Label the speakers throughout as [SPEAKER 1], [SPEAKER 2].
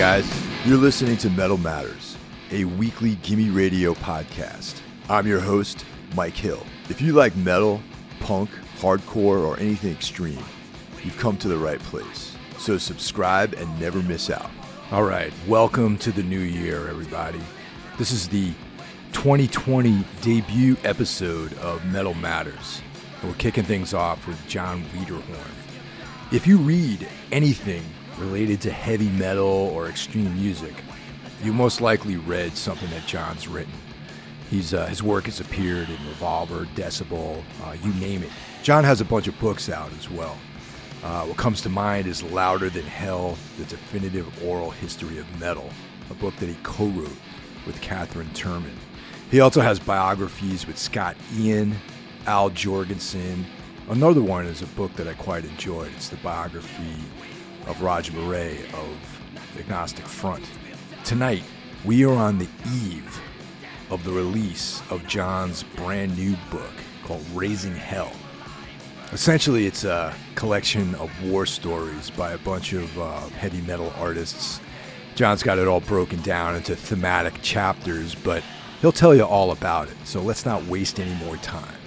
[SPEAKER 1] guys. You're listening to Metal Matters, a weekly Gimme Radio podcast. I'm your host, Mike Hill. If you like metal, punk, hardcore, or anything extreme, you've come to the right place. So subscribe and never miss out.
[SPEAKER 2] All right, welcome to the new year, everybody. This is the 2020 debut episode of Metal Matters. We're kicking things off with John Wiederhorn. If you read anything related to heavy metal or extreme music, you most likely read something that John's written. He's, uh, his work has appeared in Revolver, Decibel, uh, you name it. John has a bunch of books out as well. Uh, what comes to mind is Louder Than Hell, The Definitive Oral History of Metal, a book that he co wrote with Catherine Turman. He also has biographies with Scott Ian, Al Jourgensen. Another one is a book that I quite enjoyed. It's the biography of Roger Miret of Agnostic Front. Tonight, we are on the eve of the release of John's brand new book called Raising Hell. Essentially, it's a collection of war stories by a bunch of uh, heavy metal artists. John's got it all broken down into thematic chapters, but he'll tell you all about it, so let's not waste any more time.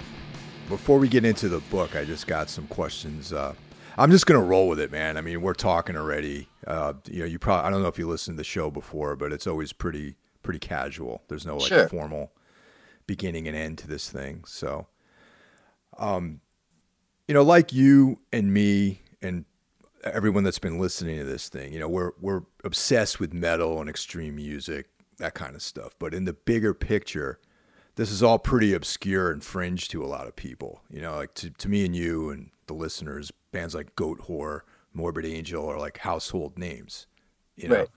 [SPEAKER 2] Before we get into the book, I just got some questions. Uh, I'm just gonna roll with it, man. I mean, we're talking already. Uh, you know, you probably I don't know if you listened to the show before, but it's always pretty pretty casual. There's no like
[SPEAKER 3] Sure.
[SPEAKER 2] formal beginning and end to this thing. So, um, you know, like you and me and everyone that's been listening to this thing, you know, we're we're obsessed with metal and extreme music, that kind of stuff. But in the bigger picture, this is all pretty obscure and fringe to a lot of people. You know, like to, to me and you and the listeners, bands like Goatwhore, Morbid Angel are like household names. You know.
[SPEAKER 3] Right.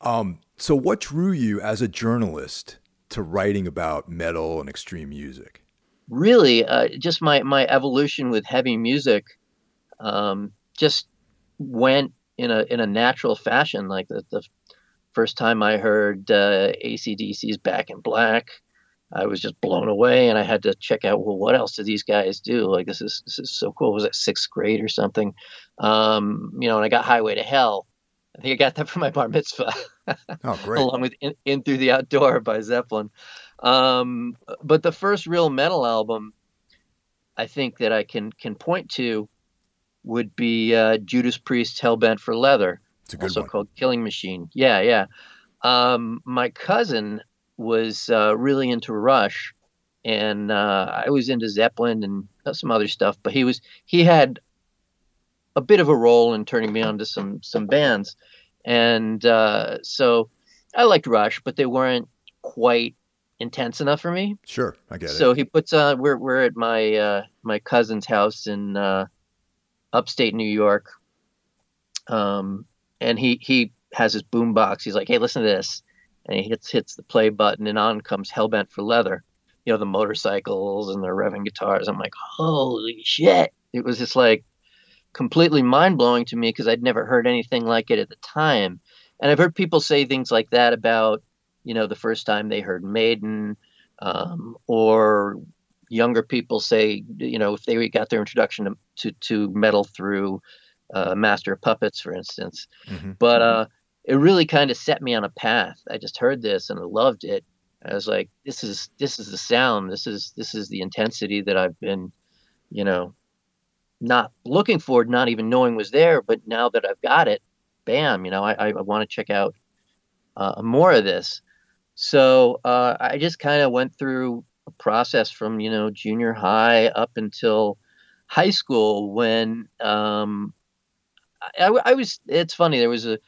[SPEAKER 2] Um, so what drew you as a journalist to writing about metal and extreme music?
[SPEAKER 3] really uh, just my my evolution with heavy music um, just went in a in a natural fashion like the, the first time i heard uh, acdc's back in black i was just blown away and i had to check out well what else do these guys do like this is this is so cool was it sixth grade or something um, you know and i got highway to hell i think i got that for my bar mitzvah
[SPEAKER 2] Oh, great.
[SPEAKER 3] along with in, in Through the Outdoor by Zeppelin. Um, but the first real metal album, I think that I can can point to, would be uh, Judas Priest's "Hellbent for Leather,"
[SPEAKER 2] It's a good
[SPEAKER 3] also
[SPEAKER 2] one.
[SPEAKER 3] called "Killing Machine." Yeah, yeah. Um, my cousin was uh, really into Rush, and uh, I was into Zeppelin and some other stuff. But he was he had a bit of a role in turning me on to some some bands, and uh, so I liked Rush, but they weren't quite intense enough for me.
[SPEAKER 2] Sure, I get
[SPEAKER 3] So
[SPEAKER 2] it.
[SPEAKER 3] he puts on. We're we're at my uh, my cousin's house in uh, upstate New York, um, and he he has his boom box. He's like, "Hey, listen to this," and he hits hits the play button, and on comes Hellbent for Leather. You know the motorcycles and the revving guitars. I'm like, "Holy shit!" It was just like completely mind blowing to me because I'd never heard anything like it at the time. And I've heard people say things like that about, you know, the first time they heard Maiden, um, or younger people say, you know, if they got their introduction to, to, to metal through uh, Master of Puppets, for instance.
[SPEAKER 2] Mhm.
[SPEAKER 3] But uh, it really kind of set me on a path. I just heard this and I loved it. I was like, this is this is the sound. This is this is the intensity that I've been, you know, not looking for, not even knowing was there. But now that I've got it, bam, you know, I, I want to check out uh, more of this. So uh, I just kind of went through a process from, you know, junior high up until high school when um, I, I was, it's funny, there was a,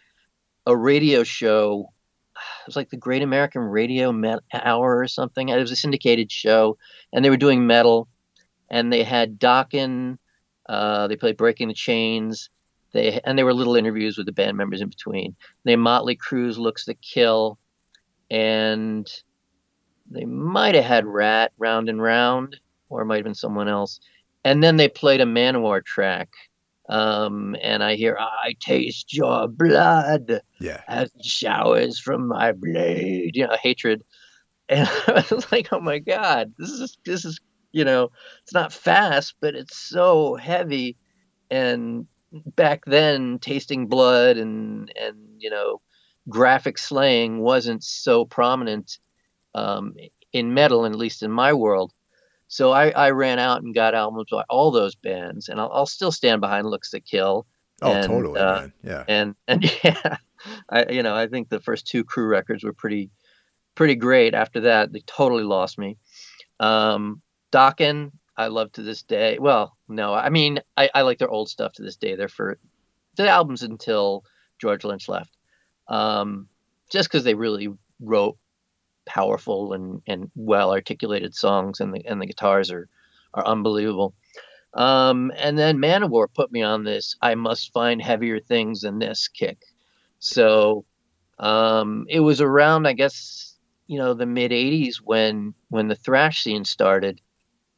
[SPEAKER 3] a radio show. It was like the Great American Radio Met Hour or something. It was a syndicated show, and they were doing metal, and they had Dokken. Uh, they played Breaking the Chains. They and there were little interviews with the band members in between. They Motley Crue's Looks to Kill, and they might have had Ratt Round and Round, or it might have been someone else. And then they played a Manowar track, um, and I hear "I taste your blood."
[SPEAKER 2] Yeah.
[SPEAKER 3] as it showers from my blade, you know, hatred. And I was like, oh my God, this is, this is, you know, it's not fast, but it's so heavy. And back then, tasting blood and, and, you know, graphic slaying wasn't so prominent um, in metal, at least in my world. So I, I ran out and got albums by all those bands, and I'll, I'll still stand behind Looks That Kill.
[SPEAKER 2] Oh,
[SPEAKER 3] and,
[SPEAKER 2] totally,
[SPEAKER 3] uh,
[SPEAKER 2] man. Yeah.
[SPEAKER 3] And and yeah, I you know I think the first two Crue records were pretty pretty great. After that, they totally lost me. Um, Dokken, I love to this day. Well, no, I mean I, I like their old stuff to this day. They're for the albums until George Lynch left, um, just because they really wrote powerful and, and well articulated songs, and the and the guitars are are unbelievable. Um, and then Manowar put me on this. I must find heavier things than this kick. So um, it was around, I guess, you know, the mid '80s when when the thrash scene started.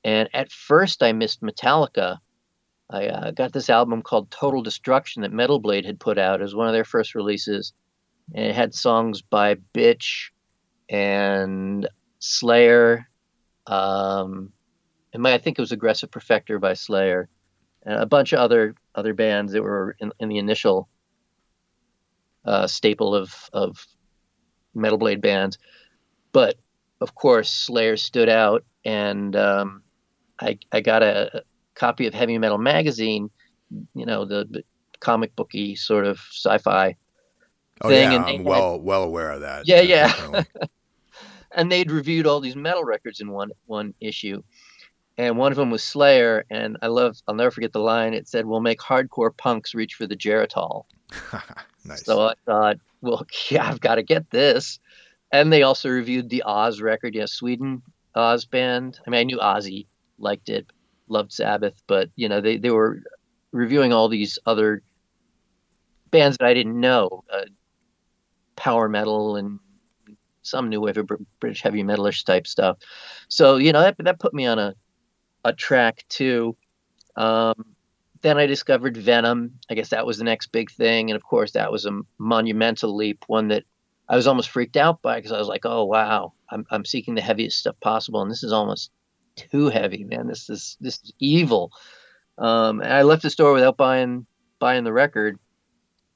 [SPEAKER 3] And at first, I missed Metallica. I uh, got this album called Total Destruction that Metal Blade had put out as one of their first releases, and it had songs by Bitch and Slayer. Um, and my, I think it was Aggressive Perfector by Slayer, and a bunch of other other bands that were in, in the initial uh, staple of of Metal Blade bands. But of course, Slayer stood out, and um, I I got a copy of Heavy Metal magazine, you know, the, the comic booky sort of sci-fi
[SPEAKER 2] Oh
[SPEAKER 3] thing,
[SPEAKER 2] yeah,
[SPEAKER 3] and
[SPEAKER 2] I'm well well aware of that.
[SPEAKER 3] Yeah, yeah. and they'd reviewed all these metal records in one one issue and one of them was slayer and i love i'll never forget the line it said we'll make hardcore punks reach for the geritol
[SPEAKER 2] nice.
[SPEAKER 3] so i thought well yeah i've got to get this and they also reviewed the oz record yeah sweden oz band i mean i knew ozzy liked it loved sabbath but you know they, they were reviewing all these other bands that i didn't know uh, power metal and some new wave of British heavy metalish type stuff. So you know that that put me on a a track too. Um, then I discovered Venom. I guess that was the next big thing, and of course that was a monumental leap, one that I was almost freaked out by because I was like, oh wow, I'm I'm seeking the heaviest stuff possible, and this is almost too heavy, man. This is this is evil. Um, and I left the store without buying buying the record,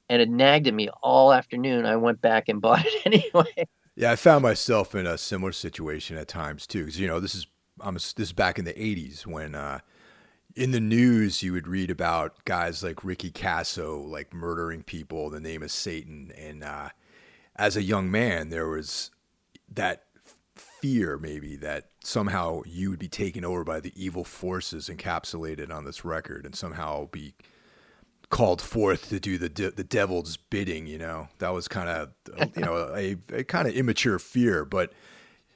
[SPEAKER 3] and it nagged at me all afternoon. I went back and bought it anyway.
[SPEAKER 2] Yeah, I found myself in a similar situation at times too, because you know this is I'm this is back in the '80s when uh, in the news you would read about guys like Ricky Kasso like murdering people in the name of Satan, and uh, as a young man there was that fear maybe that somehow you would be taken over by the evil forces encapsulated on this record, and somehow be called forth to do the de- the devil's bidding. You know, that was kind of you know a, a kind of immature fear. But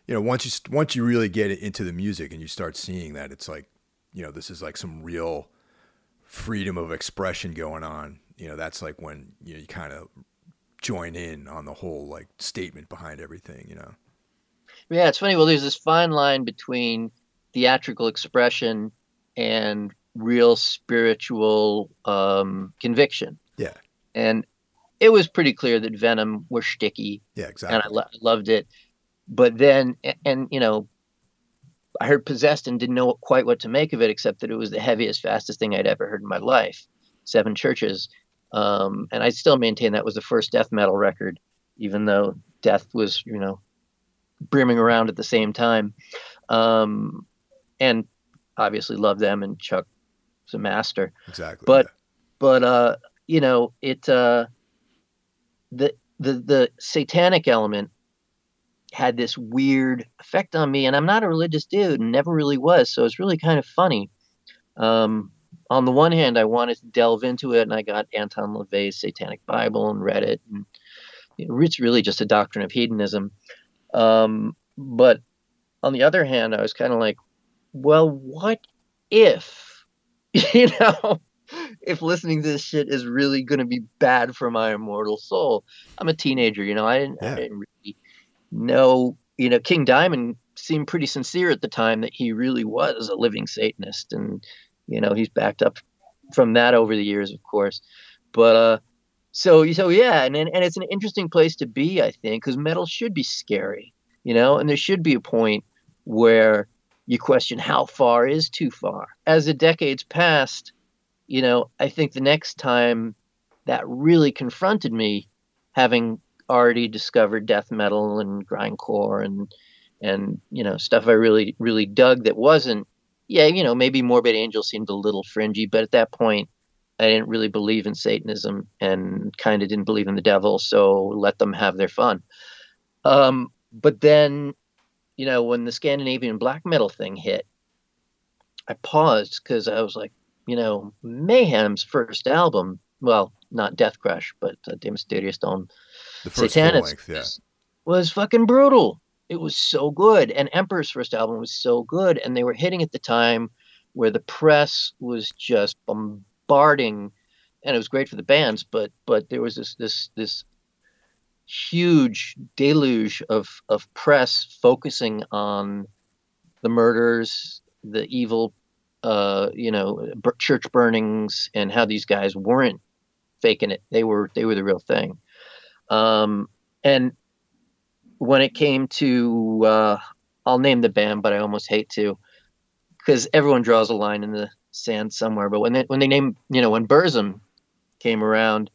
[SPEAKER 2] you know, once you once you really get into the music and you start seeing that, it's like you know this is like some real freedom of expression going on. You know, that's like when you, know, you kind of join in on the whole like statement behind everything. You know.
[SPEAKER 3] Yeah, it's funny. Well, there's this fine line between theatrical expression and real spiritual um, conviction.
[SPEAKER 2] Yeah.
[SPEAKER 3] And it was pretty clear that Venom were sticky,
[SPEAKER 2] Yeah, exactly.
[SPEAKER 3] and I lo- loved it. But then, a- and you know, I heard Possessed and didn't know quite what to make of it, except that it was the heaviest, fastest thing I'd ever heard in my life. Seven Churches, um, and I still maintain that was the first death metal record, even though death was, you know, brimming around at the same time. Um, and obviously love them and Chuck a master.
[SPEAKER 2] exactly.
[SPEAKER 3] but- But uh, you know, it uh, the the the satanic element had this weird effect on me, and I'm not a religious dude, and never really was, so it's really kind of funny. Um, on the one hand, I wanted to delve into it, and I got Anton LaVey's Satanic Bible and read it, and it's really just a doctrine of hedonism. Um, but on the other hand, I was kind of like, well, what if, you know, if listening to this shit is really going to be bad for my immortal soul? I'm a teenager, you know, I didn't,
[SPEAKER 2] Yeah.
[SPEAKER 3] I didn't really know, you know, King Diamond seemed pretty sincere at the time that he really was a living Satanist. And, you know, he's backed up from that over the years, of course. But, uh, so, so yeah, and, and and it's an interesting place to be, I think, because metal should be scary, you know, and there should be a point where you question how far is too far. As the decades passed, you know, I think the next time that really confronted me, having already discovered death metal and grindcore and and you know stuff I really really dug that wasn't yeah you know maybe Morbid Angel seemed a little fringy, but at that point I didn't really believe in Satanism and kind of didn't believe in the devil, so let them have their fun. Um, but then, you know, when the Scandinavian black metal thing hit, I paused because I was like, you know, Mayhem's first album, well, not Deathcrush, but uh, De Mysteriis Dom Sathanas, yeah. was fucking brutal. It was so good. And Emperor's first album was so good. And they were hitting at the time where the press was just bombarding bombarding, and it was great for the bands. But but there was this this this huge deluge of of press focusing on the murders, the evil, uh, you know, church burnings, and how these guys weren't faking it; they were they were the real thing. Um, and when it came to, uh, I'll name the band, but I almost hate to, because everyone draws a line in the sand somewhere. But when they when they named you know when Burzum came around,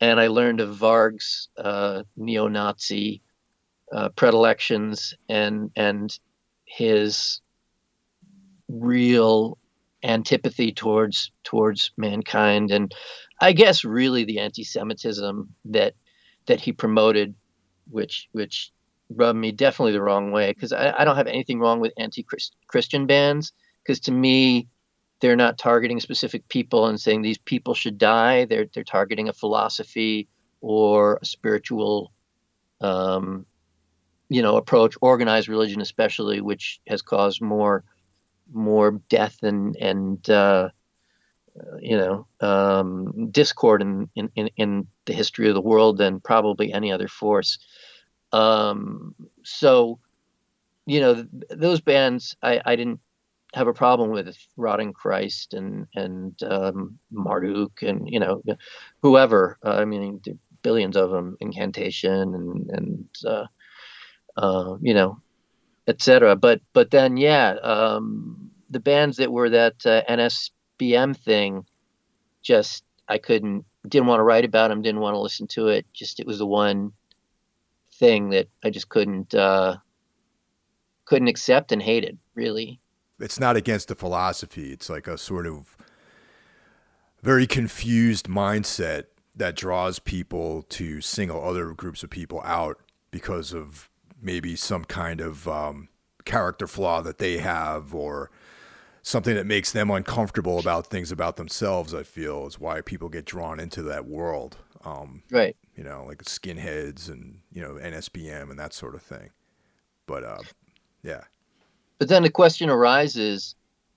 [SPEAKER 3] and I learned of Varg's uh, neo-Nazi uh, predilections and and his real antipathy towards towards mankind. And I guess really the anti-Semitism that that he promoted, which which rubbed me definitely the wrong way because I, I, don't have anything wrong with anti-Christian bands. Because to me they're not targeting specific people and saying these people should die. They're they're targeting a philosophy or a spiritual, um, you know, approach, organized religion especially, which has caused more more death and and uh, you know um, discord in, in in the history of the world than probably any other force. Um, so, you know, th- those bands I, I didn't have a problem with Rotting Christ and and um, Marduk and you know whoever. Uh, I mean, billions of them, Incantation and and uh, uh, you know, etc. But but then yeah, um, the bands that were that uh, NSBM thing, just I couldn't didn't want to write about them, didn't want to listen to it. Just it was the one thing that I just couldn't uh, couldn't accept and hated really
[SPEAKER 2] it's not against the philosophy. It's like a sort of very confused mindset that draws people to single other groups of people out because of maybe some kind of um, character flaw that they have or something that makes them uncomfortable about things about themselves. I feel is why people get drawn into that world. Um,
[SPEAKER 3] right.
[SPEAKER 2] You know, like skinheads and you know NSBM and that sort of thing. But uh, yeah.
[SPEAKER 3] But then the question arises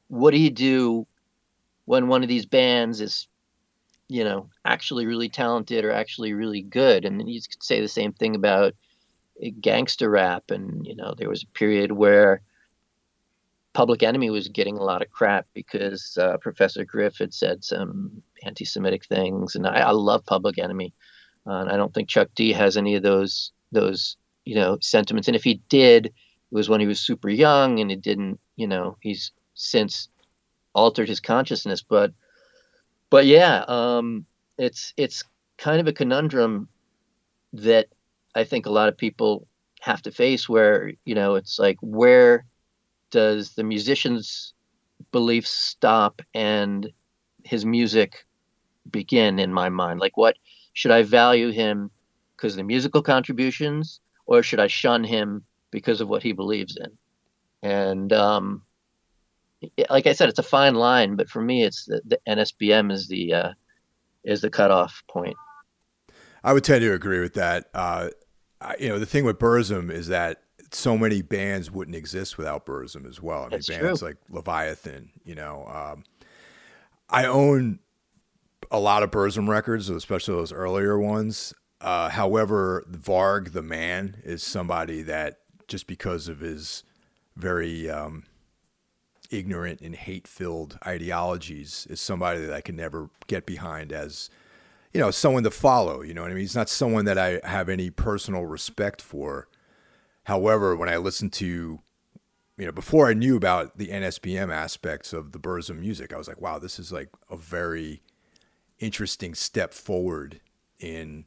[SPEAKER 3] what do you do when one of these bands is, you know, actually really talented or actually really good? And then you could say the same thing about gangster rap. And, you know, there was a period where Public Enemy was getting a lot of crap because uh, Professor Griff had said some anti Semitic things. And I, I love Public Enemy. Uh, and I don't think Chuck D has any of those, those, you know, sentiments. And if he did, it was when he was super young and it didn't you know he's since altered his consciousness but but yeah um it's it's kind of a conundrum that i think a lot of people have to face where you know it's like where does the musician's beliefs stop and his music begin in my mind? Like what should i value him because the musical contributions or should i shun him because of what he believes in. And um, like I said, it's a fine line, but for me, it's the, the NSBM is the uh, is the cutoff point.
[SPEAKER 2] I would tend to agree with that. Uh, I, you know, the thing with Burzum is that so many bands wouldn't exist without Burzum as well. I mean,
[SPEAKER 3] That's
[SPEAKER 2] bands
[SPEAKER 3] true.
[SPEAKER 2] like Leviathan. You know, um, I own a lot of Burzum records, especially those earlier ones. Uh, however, Varg the man is somebody that just because of his very um, ignorant and hate filled ideologies, is somebody that I can never get behind as, you know, someone to follow. You know what I mean? He's not someone that I have any personal respect for. However, when I listened to, you know, before I knew about the NSBM aspects of the Burzum music, I was like, wow, this is like a very interesting step forward in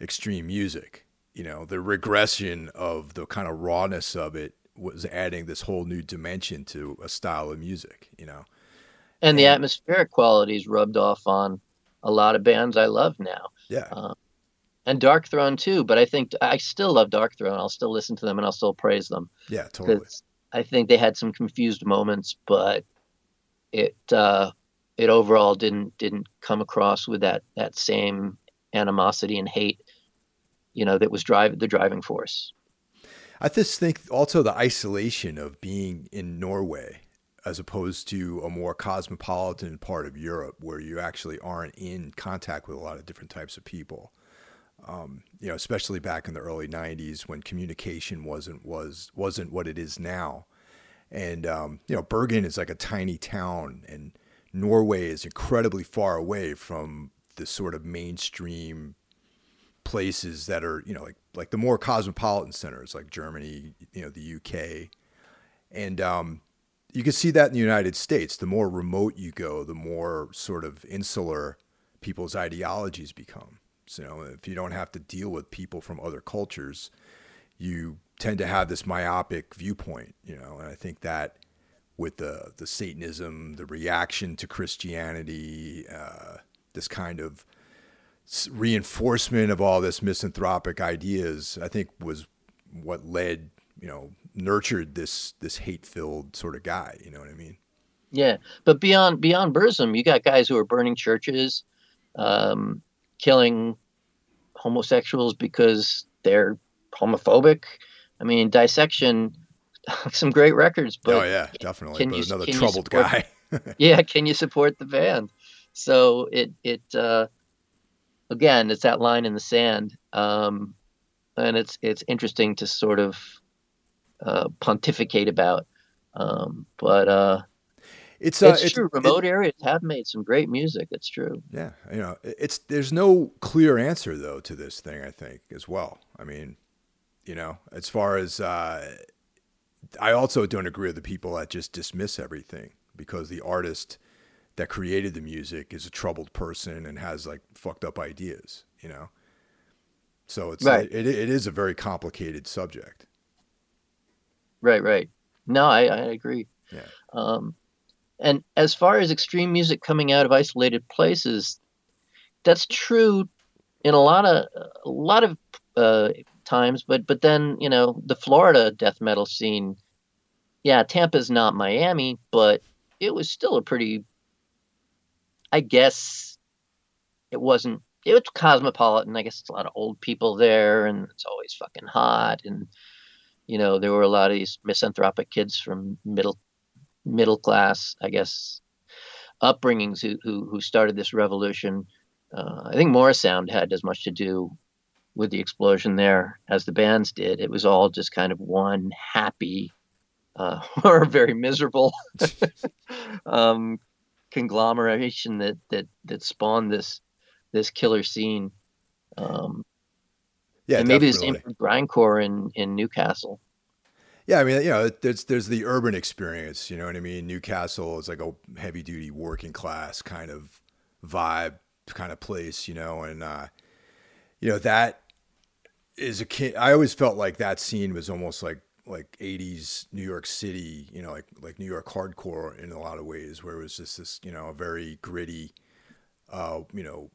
[SPEAKER 2] extreme music you know, the regression of the kind of rawness of it was adding this whole new dimension to a style of music, you know.
[SPEAKER 3] And the atmospheric qualities rubbed off on a lot of bands I love now.
[SPEAKER 2] Yeah. Uh,
[SPEAKER 3] and Darkthrone too, but I think I still love Darkthrone. I'll still listen to them and I'll still praise them.
[SPEAKER 2] Yeah, totally.
[SPEAKER 3] I think they had some confused moments, but it uh, it overall didn't didn't come across with that that same animosity and hate, you know, that was drive the driving force.
[SPEAKER 2] I just think also the isolation of being in Norway as opposed to a more cosmopolitan part of Europe where you actually aren't in contact with a lot of different types of people. Um, you know, especially back in the early '90s when communication wasn't was wasn't what it is now, and um, you know, Bergen is like a tiny town, and Norway is incredibly far away from the sort of mainstream places that are you know like like the more cosmopolitan centers like Germany, you know, the UK, and um, you can see that in the United States. The more remote you go, the more sort of insular people's ideologies become. So, you know, if you don't have to deal with people from other cultures, you tend to have this myopic viewpoint, you know, and I think that with the the Satanism, the reaction to Christianity, uh, this kind of reinforcement of all this misanthropic ideas, I think was what led, you know, nurtured this this hate filled sort of guy. You know what I mean?
[SPEAKER 3] Yeah, but beyond beyond Burzum, you got guys who are burning churches, um, killing homosexuals because they're homophobic. I mean, dissection, some great records. But
[SPEAKER 2] oh yeah, definitely. Can but you, another troubled
[SPEAKER 3] support,
[SPEAKER 2] guy.
[SPEAKER 3] yeah, can you support the band? So it it uh, again, it's that line in the sand, um, and it's it's interesting to sort of uh, pontificate about. Um, but uh,
[SPEAKER 2] it's,
[SPEAKER 3] uh, it's, it's, true. Remote it, areas have made some great music. It's true.
[SPEAKER 2] Yeah, you know, it's there's no clear answer though to this thing. I think as well. I mean, you know, as far as uh, I also don't agree with the people that just dismiss everything because the artist that created the music is a troubled person and has like fucked up ideas. You know, so it's right. it, it is a very complicated subject.
[SPEAKER 3] Right, right. No, I, I agree.
[SPEAKER 2] Yeah.
[SPEAKER 3] Um, and as far as extreme music coming out of isolated places, that's true in a lot of a lot of uh, times. But but then you know the Florida death metal scene, yeah, Tampa's not Miami, but it was still a pretty. I guess it wasn't. It was cosmopolitan. I guess it's a lot of old people there, and it's always fucking hot and you know, there were a lot of these misanthropic kids from middle middle class, I guess, upbringings who who, who started this revolution. Uh, I think Morrisound had as much to do with the explosion there as the bands did. It was all just kind of one happy uh, or very miserable um, conglomeration that that that spawned this this killer scene. Um,
[SPEAKER 2] yeah,
[SPEAKER 3] and maybe definitely. the same for grindcore in in Newcastle.
[SPEAKER 2] Yeah, I mean, you know, there's there's the urban experience. You know what I mean? Newcastle is like a heavy duty working class kind of vibe, kind of place. You know, and uh, you know that is a kid. I always felt like that scene was almost like like 80s New York City, you know, like like New York hardcore in a lot of ways, where it was just this, you know, a very gritty, uh, you know,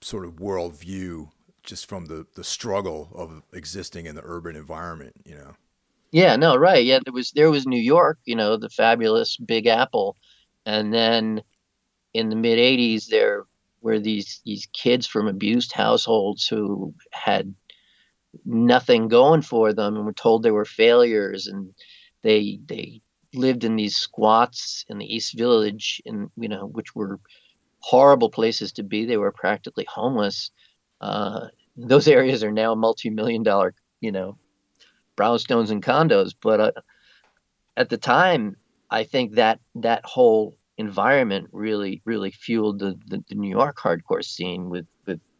[SPEAKER 2] sort of worldview just from the the struggle of existing in the urban environment, you know.
[SPEAKER 3] Yeah, no, right. Yeah, there was there was New York, you know, the fabulous Big Apple, and then in the mid '80s there were these these kids from abused households who had nothing going for them and were told they were failures, and they they lived in these squats in the East Village, in you know, which were horrible places to be. They were practically homeless uh, those areas are now multi-million dollar, you know, brownstones and condos. But uh, at the time, I think that that whole environment really, really fueled the, the, the New York hardcore scene with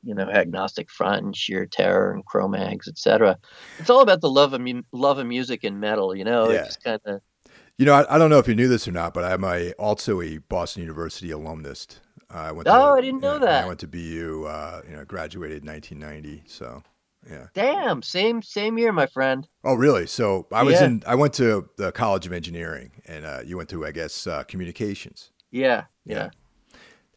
[SPEAKER 3] you know agnostic front and sheer terror and cro-mags etc it's all about the love of mu- love of music and metal you know
[SPEAKER 2] yeah.
[SPEAKER 3] it's kind of
[SPEAKER 2] you know I, I, don't know if you knew this or not but i'm a, also a boston university alumnus uh, I went.
[SPEAKER 3] Oh,
[SPEAKER 2] to,
[SPEAKER 3] I didn't know, know that.
[SPEAKER 2] I went to BU. Uh, you know, graduated in 1990. So,
[SPEAKER 1] Yeah.
[SPEAKER 3] Damn, same same year, my friend.
[SPEAKER 1] Oh, really? So I was
[SPEAKER 3] Yeah.
[SPEAKER 1] in. I went to the College of Engineering, and uh, you went to, I guess, uh, communications.
[SPEAKER 3] Yeah, yeah,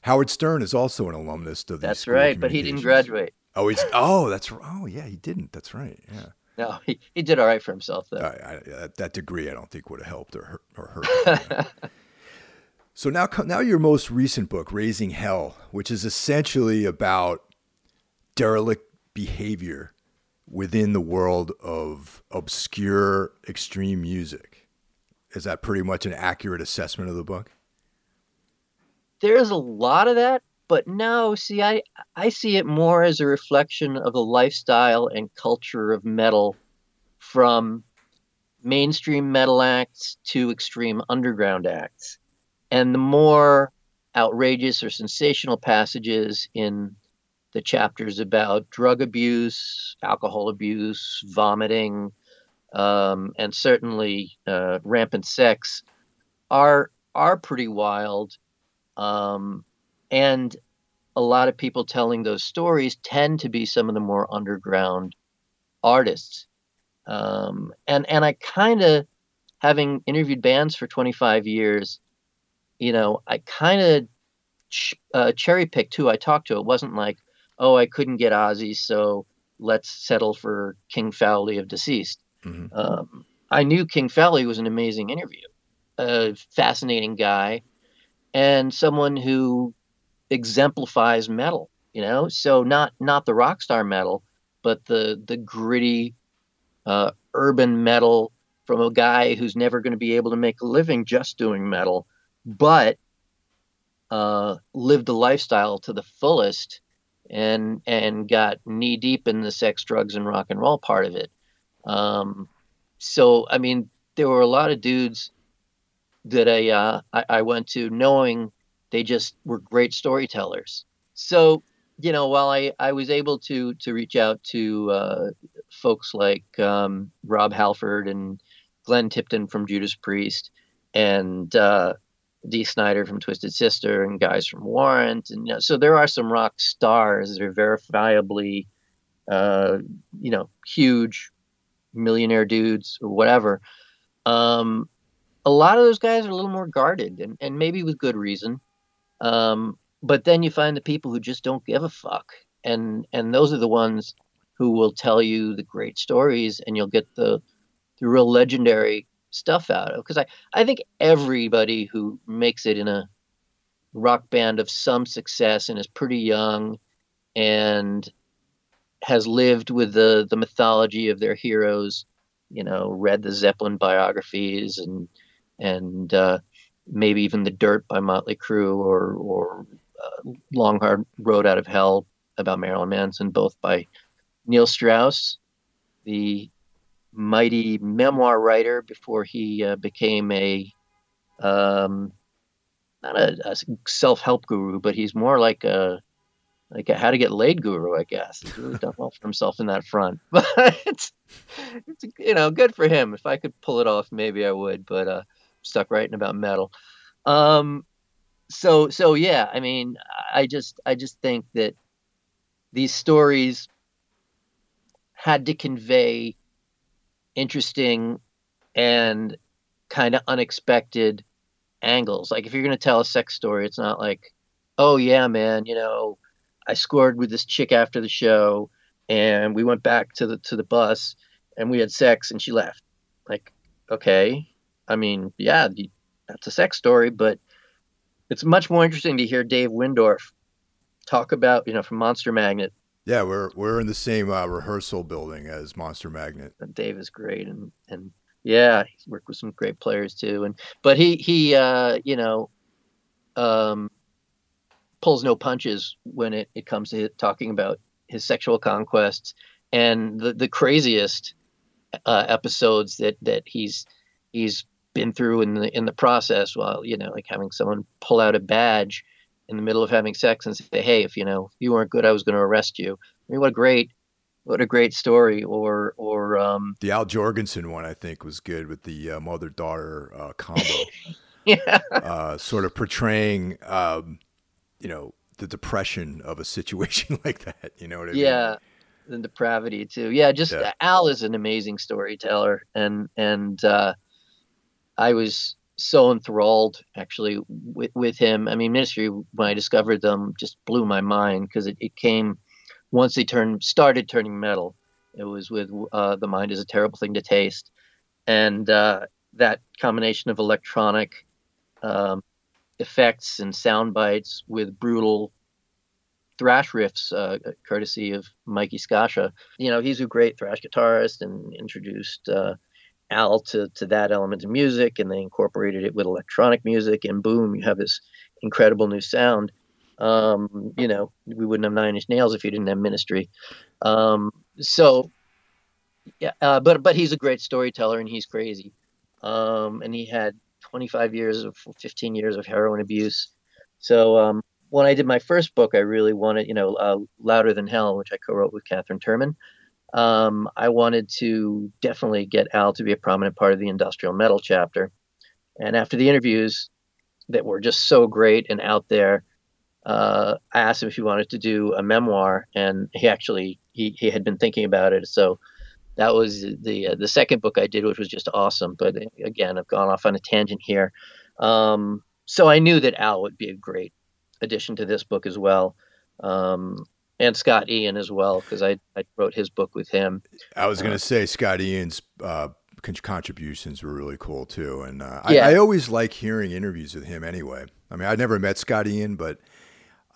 [SPEAKER 1] Howard Stern is also an alumnus of the
[SPEAKER 3] that's right. But he didn't graduate.
[SPEAKER 1] Oh, he's. Oh, that's. Oh, yeah, he didn't. That's right. Yeah.
[SPEAKER 3] No, he, he did all right for himself though.
[SPEAKER 1] I, I, that, that degree, I don't think would have helped or hurt. Or hurt him, yeah. so now, now your most recent book, "Raising Hell," which is essentially about derelict behavior within the world of obscure extreme music. Is that pretty much an accurate assessment of the book?
[SPEAKER 3] There's a lot of that, but no, see, I I see it more as a reflection of the lifestyle and culture of metal from mainstream metal acts to extreme underground acts. And the more outrageous or sensational passages in the chapters about drug abuse, alcohol abuse, vomiting, um, and certainly uh, rampant sex are are pretty wild. Um, and a lot of people telling those stories tend to be some of the more underground artists. Um, and and I kind of, having interviewed bands for 25 years, you know, I kind of ch- uh, cherry picked who I talked to. It wasn't like, oh, I couldn't get Ozzy, so let's settle for King Fowley of Deceased.
[SPEAKER 1] Mhm.
[SPEAKER 3] Um, I knew King Fowley was an amazing interview, a fascinating guy, and someone who exemplifies metal. You know, so not not the rock star metal, but the the gritty uh, urban metal from a guy who's never going to be able to make a living just doing metal, but uh, lived the lifestyle to the fullest and and got knee deep in the sex, drugs, and rock and roll part of it. Um, so I mean, there were a lot of dudes that I, uh, I I went to knowing they just were great storytellers. So you know, while I, I was able to to reach out to uh, folks like um, Rob Halford and Glenn Tipton from Judas Priest and uh, Dee Snider from Twisted Sister and guys from Warrant, and you know, so there are some rock stars that are verifiably, uh, you know, huge millionaire dudes or whatever. Um, a lot of those guys are a little more guarded, and, and maybe with good reason. Um, but then you find the people who just don't give a fuck, and and those are the ones who will tell you the great stories, and you'll get the the real legendary stuff out of. Because I I think everybody who makes it in a rock band of some success and is pretty young, and has lived with the the mythology of their heroes, you know, read the Zeppelin biographies and and uh, maybe even the Dirt by Motley Crue or or uh, Long Hard Road Out of Hell about Marilyn Manson, both by Neil Strauss, the mighty memoir writer before he uh, became a um, not a, a self-help guru, but he's more like a like a how to get laid guru, I guess. He's really done well for himself in that front. But it's, it's you know good for him. If I could pull it off, maybe I would. But uh, stuck writing about metal. Um, so so yeah, I mean, I just I just think that these stories had to convey interesting and kind of unexpected angles. Like if you're going to tell a sex story, it's not like, oh yeah, man, you know, I scored with this chick after the show, and we went back to the to the bus, and we had sex, and she left. Like, okay, I mean, yeah, the- that's a sex story, but it's much more interesting to hear Dave Wyndorf talk about, you know, from Monster Magnet.
[SPEAKER 1] Yeah, we're we're in the same uh, rehearsal building as Monster Magnet.
[SPEAKER 3] And Dave is great, and and yeah, he's worked with some great players too. And but he he uh, you know, um, pulls no punches when it, it comes to talking about his sexual conquests and the the craziest uh, episodes that that he's he's been through in the in the process while you know like having someone pull out a badge in the middle of having sex and say hey if you know if you weren't good I was going to arrest you I mean what a great what a great story or or um
[SPEAKER 1] The Al Jourgensen one, I think, was good with the uh, mother daughter uh, combo,
[SPEAKER 3] yeah
[SPEAKER 1] uh, sort of portraying, um, you know, the depression of a situation like that. You know what I mean?
[SPEAKER 3] yeah and depravity too. Yeah, just
[SPEAKER 2] Yeah.
[SPEAKER 3] Al is an amazing storyteller, and and uh, I was so enthralled actually with, with him. I mean, Ministry when I discovered them just blew my mind because it, it came once they turned started turning metal. It was with uh, the mind is a terrible thing to taste, and uh, that combination of electronic um, effects and sound bites with brutal thrash riffs, uh, courtesy of Mikey Scaccia. You know, he's a great thrash guitarist and introduced uh, Al to, to that element of music, and they incorporated it with electronic music, and boom, you have this incredible new sound. Um, you know, we wouldn't have Nine Inch Nails if you didn't have Ministry. Um, so, yeah, uh, but but he's a great storyteller, and he's crazy. Um, and he had 25 years of 15 years of heroin abuse. So um, when I did my first book, I really wanted, you know, uh, Louder Than Hell, which I co-wrote with Catherine Turman. Um, I wanted to definitely get Al to be a prominent part of the industrial metal chapter. And after the interviews that were just so great and out there, uh, I asked him if he wanted to do a memoir, and he actually he, he had been thinking about it. So that was the uh, the second book I did, which was just awesome. But uh, again, I've gone off on a tangent here. Um, so I knew that Al would be a great addition to this book as well, um, and Scott Ian as well, because I, I wrote his book with him.
[SPEAKER 2] I was going to say Scott Ian's uh, con- contributions were really cool too, and uh,
[SPEAKER 3] Yeah.
[SPEAKER 2] I, I always like hearing interviews with him. Anyway, I mean, I never met Scott Ian, but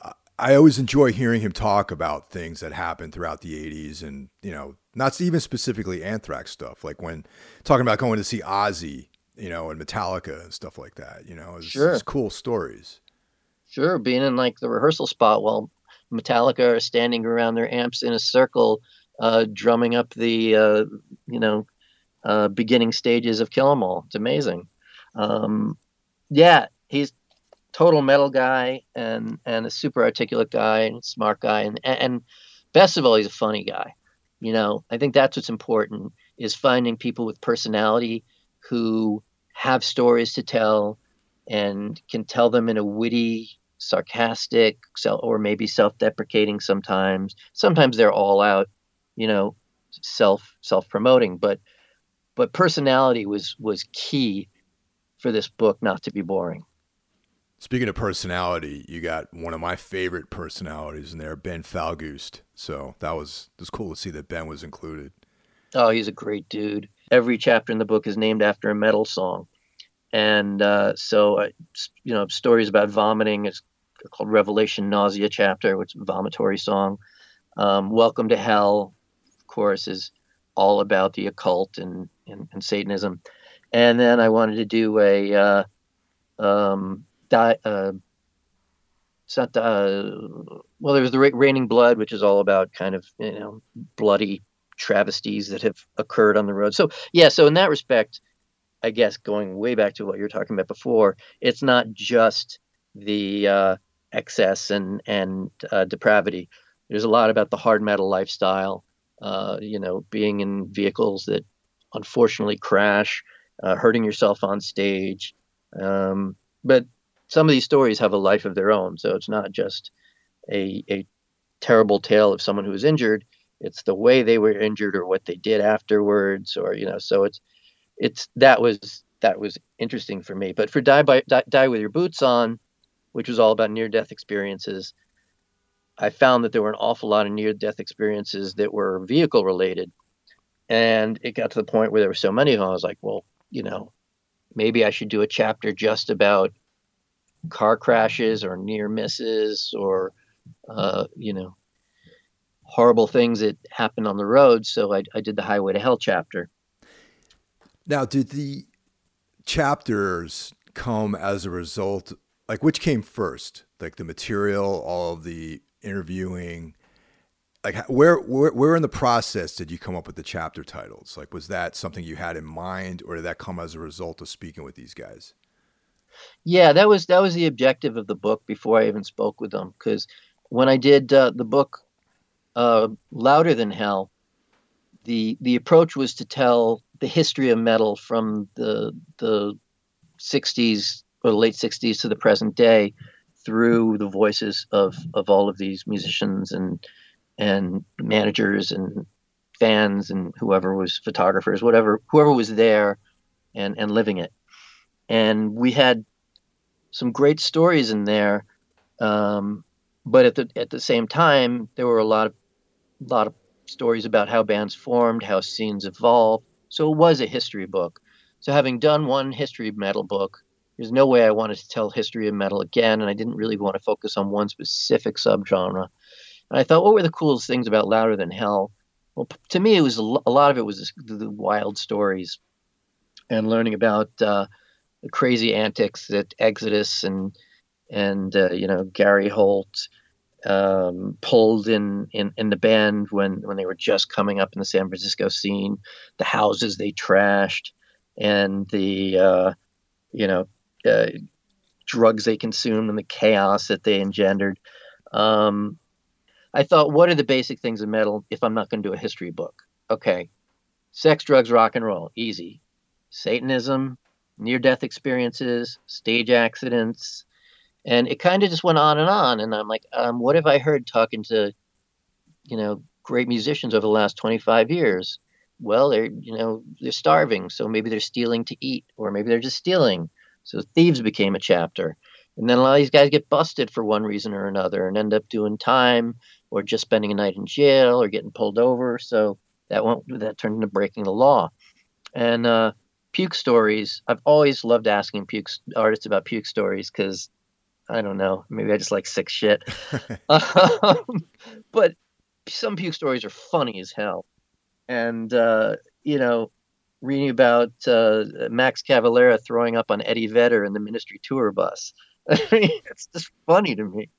[SPEAKER 2] uh, I always enjoy hearing him talk about things that happened throughout the '80s, and you know, not even specifically Anthrax stuff, like when talking about going to see Ozzy, you know, and Metallica and stuff like that. You know, it's,
[SPEAKER 3] Sure.
[SPEAKER 2] it's cool stories.
[SPEAKER 3] Sure, being in like the rehearsal spot while Metallica are standing around their amps in a circle, uh, drumming up the uh, you know uh, beginning stages of Kill 'Em All. It's amazing. Um, yeah, he's total metal guy and and a super articulate guy and smart guy and and best of all, he's a funny guy. You know, I think that's what's important is finding people with personality who have stories to tell and can tell them in a witty, sarcastic, or maybe self-deprecating sometimes. Sometimes they're all out, you know, self self-promoting, but but personality was was key for this book not to be boring.
[SPEAKER 2] Speaking of personality, you got one of my favorite personalities in there, Ben Falgoust. So that was it was cool to see that Ben was included.
[SPEAKER 3] Oh, he's a great dude. Every chapter in the book is named after a metal song, and uh, so uh, you know stories about vomiting. It's called Revelation Nausea chapter, which is a vomitory song. Um, Welcome to Hell, of course, is all about the occult and, and, and Satanism. And then I wanted to do a uh, um, di- uh, it's not uh, well. There was the Ra- Raining Blood, which is all about kind of you know bloody travesties that have occurred on the road. So yeah, so in that respect, I guess going way back to what you were talking about before, it's not just the uh, excess and and uh, depravity. There's a lot about the hard metal lifestyle. Uh, you know, being in vehicles that unfortunately crash, uh, hurting yourself on stage. Um, but some of these stories have a life of their own, so it's not just a a terrible tale of someone who was injured. It's the way they were injured or what they did afterwards, or you know. So it's it's that was that was interesting for me. But for die by die, die with your boots on, which was all about near death experiences, I found that there were an awful lot of near death experiences that were vehicle related, and it got to the point where there were so many of them. I was like, well, you know, maybe I should do a chapter just about car crashes or near misses or uh, you know horrible things that happen on the road. So I, I did the Highway to Hell chapter.
[SPEAKER 2] Now, did the chapters come as a result? Like, which came first? Like the material, all of the interviewing. Like, where, where, where in the process did you come up with the chapter titles? Like, was that something you had in mind, or did that come as a result of speaking with these guys?
[SPEAKER 3] Yeah, that was that was the objective of the book before I even spoke with them. Because when I did uh, the book uh, Louder Than Hell, the the approach was to tell the history of metal from the the 60s or the late 60s to the present day through the voices of of all of these musicians and and managers and fans and whoever was photographers, whatever, whoever was there and, and living it. And we had some great stories in there. Um, but at the, at the same time, there were a lot of, lot of stories about how bands formed, how scenes evolved. So it was a history book. So having done one history metal book, there's no way I wanted to tell history of metal again, and I didn't really want to focus on one specific subgenre. And I thought, what were the coolest things about Louder Than Hell? Well, to me, it was a lot of it was the wild stories and learning about uh, the crazy antics that Exodus and and uh, you know Gary Holt um, pulled in, in in the band when when they were just coming up in the San Francisco scene, the houses they trashed, and the uh, you know uh, drugs they consumed and the chaos that they engendered. Um, I thought, what are the basic things of metal if I'm not going to do a history book? Okay, sex, drugs, rock and roll, easy. Satanism, near death experiences, stage accidents. And it kind of just went on and on. And I'm like, um, what have I heard talking to, you know, great musicians over the last 25 years? Well, they're, you know, they're starving. So maybe they're stealing to eat, or maybe they're just stealing. So thieves became a chapter. And then a lot of these guys get busted for one reason or another and end up doing time or just spending a night in jail or getting pulled over. So that won't that turned into breaking the law. And uh, puke stories. I've always loved asking puke artists about puke stories because I don't know, maybe I just like sick shit. um, but some puke stories are funny as hell, and uh, you know, reading about uh, Max Cavalera throwing up on Eddie Vedder in the Ministry tour bus. I mean, it's just funny to me.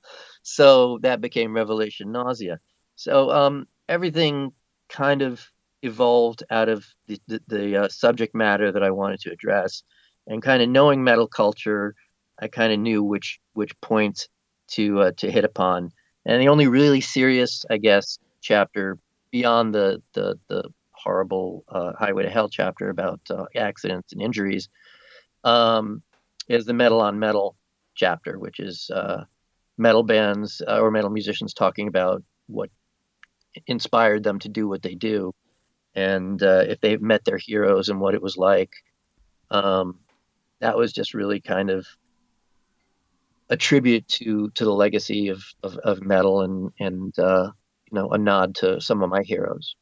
[SPEAKER 3] So that became Revelation Nausea. So um, everything kind of evolved out of the, the, the uh, subject matter that I wanted to address, and kind of knowing metal culture, I kind of knew which which points to uh, to hit upon. And the only really serious, I guess, chapter beyond the the, the horrible uh, Highway to Hell chapter about uh, accidents and injuries um, is the Metal on Metal chapter, which is uh, metal bands uh, or metal musicians talking about what inspired them to do what they do and uh, if they've met their heroes and what it was like. Um, that was just really kind of a tribute to to the legacy of of, of metal and and uh, you know a nod to some of my heroes.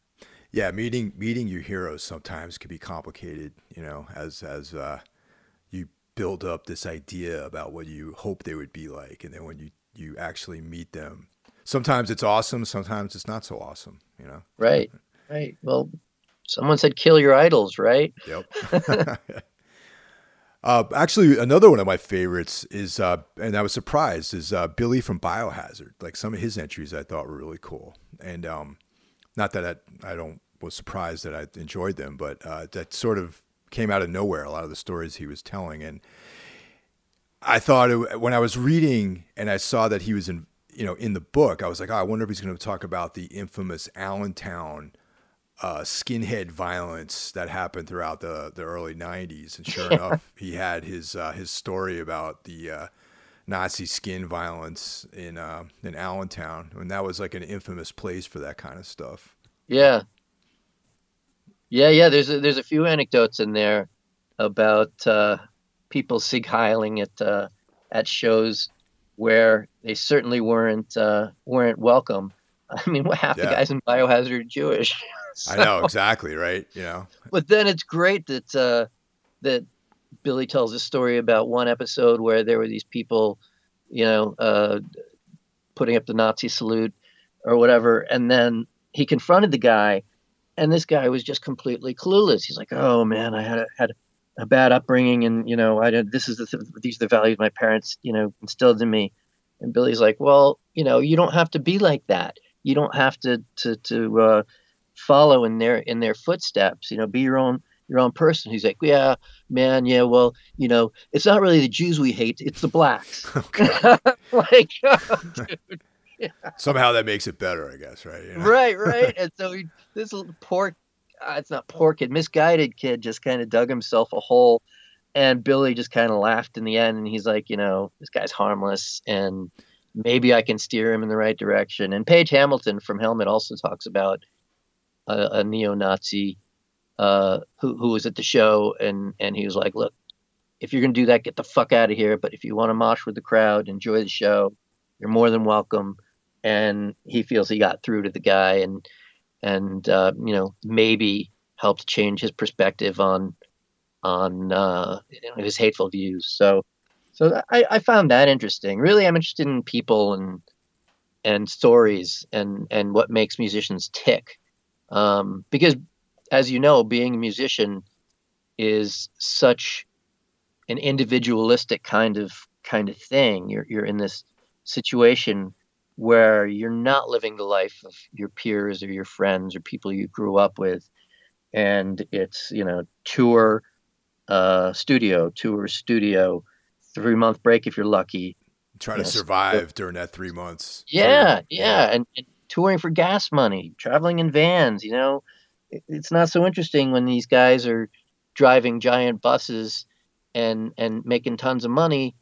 [SPEAKER 2] Yeah, meeting meeting your heroes sometimes can be complicated. You know, as as uh, you build up this idea about what you hope they would be like, and then when you you actually meet them, sometimes it's awesome, sometimes it's not so awesome. You know,
[SPEAKER 3] right. Right. Well, someone said kill your idols, right?
[SPEAKER 2] Yep. uh, actually, another one of my favorites is, uh, and I was surprised, is uh, Billy from Biohazard. Like some of his entries, I thought were really cool, and um, not that I, I don't was surprised that I enjoyed them, but uh, that sort of came out of nowhere. A lot of the stories he was telling, and I thought it, when I was reading and I saw that he was in, you know, in the book, I was like, oh, I wonder if he's going to talk about the infamous Allentown uh, skinhead violence that happened throughout the, the early 90s. And sure enough, he had his uh, his story about the uh, Nazi skin violence in uh, in Allentown, and that was like an infamous place for that kind of stuff.
[SPEAKER 3] Yeah, yeah, yeah. There's a, there's a few anecdotes in there about uh, people sig heiling at uh, at shows where they certainly weren't weren't welcome. I mean, half yeah. the guys in Biohazard are Jewish.
[SPEAKER 2] so, I know exactly right. You know,
[SPEAKER 3] but then it's great that uh, that Billy tells a story about one episode where there were these people, you know, uh, putting up the Nazi salute or whatever, and then he confronted the guy, and this guy was just completely clueless. He's like, "Oh man, I had a, had a bad upbringing, and you know, I did, this is the these are the values my parents, you know, instilled in me." And Billy's like, "Well, you know, you don't have to be like that. You don't have to to to uh, follow in their in their footsteps. You know, be your own your own person. He's like, yeah, man, yeah, well, you know, it's not really the Jews we hate; it's the blacks.
[SPEAKER 2] like, oh, dude. Yeah. Somehow that makes it better, I guess, right?
[SPEAKER 3] You know? Right, right. and so he, this poor, uh, it's not poor kid, misguided kid, just kind of dug himself a hole, and Billy just kind of laughed in the end, and he's like, you know, this guy's harmless, and maybe I can steer him in the right direction. And Page Hamilton from Helmet also talks about a, a neo-Nazi uh, who who was at the show, and and he was like, "Look, if you're gonna do that, get the fuck out of here. But if you want to mosh with the crowd, enjoy the show, you're more than welcome." And he feels he got through to the guy, and and uh, you know maybe helped change his perspective on on uh, his hateful views. So so I, I found that interesting. Really, I'm interested in people and and stories and and what makes musicians tick. Um, because, as you know, being a musician is such an individualistic kind of kind of thing. You're you're in this situation where you're not living the life of your peers or your friends or people you grew up with, and it's you know tour, uh, studio, tour, studio three month break if you're lucky.
[SPEAKER 2] Try to survive during that three months.
[SPEAKER 3] Yeah, yeah, and, and, touring for gas money, traveling in vans. You know, it's not so interesting when these guys are driving giant buses and and making tons of money.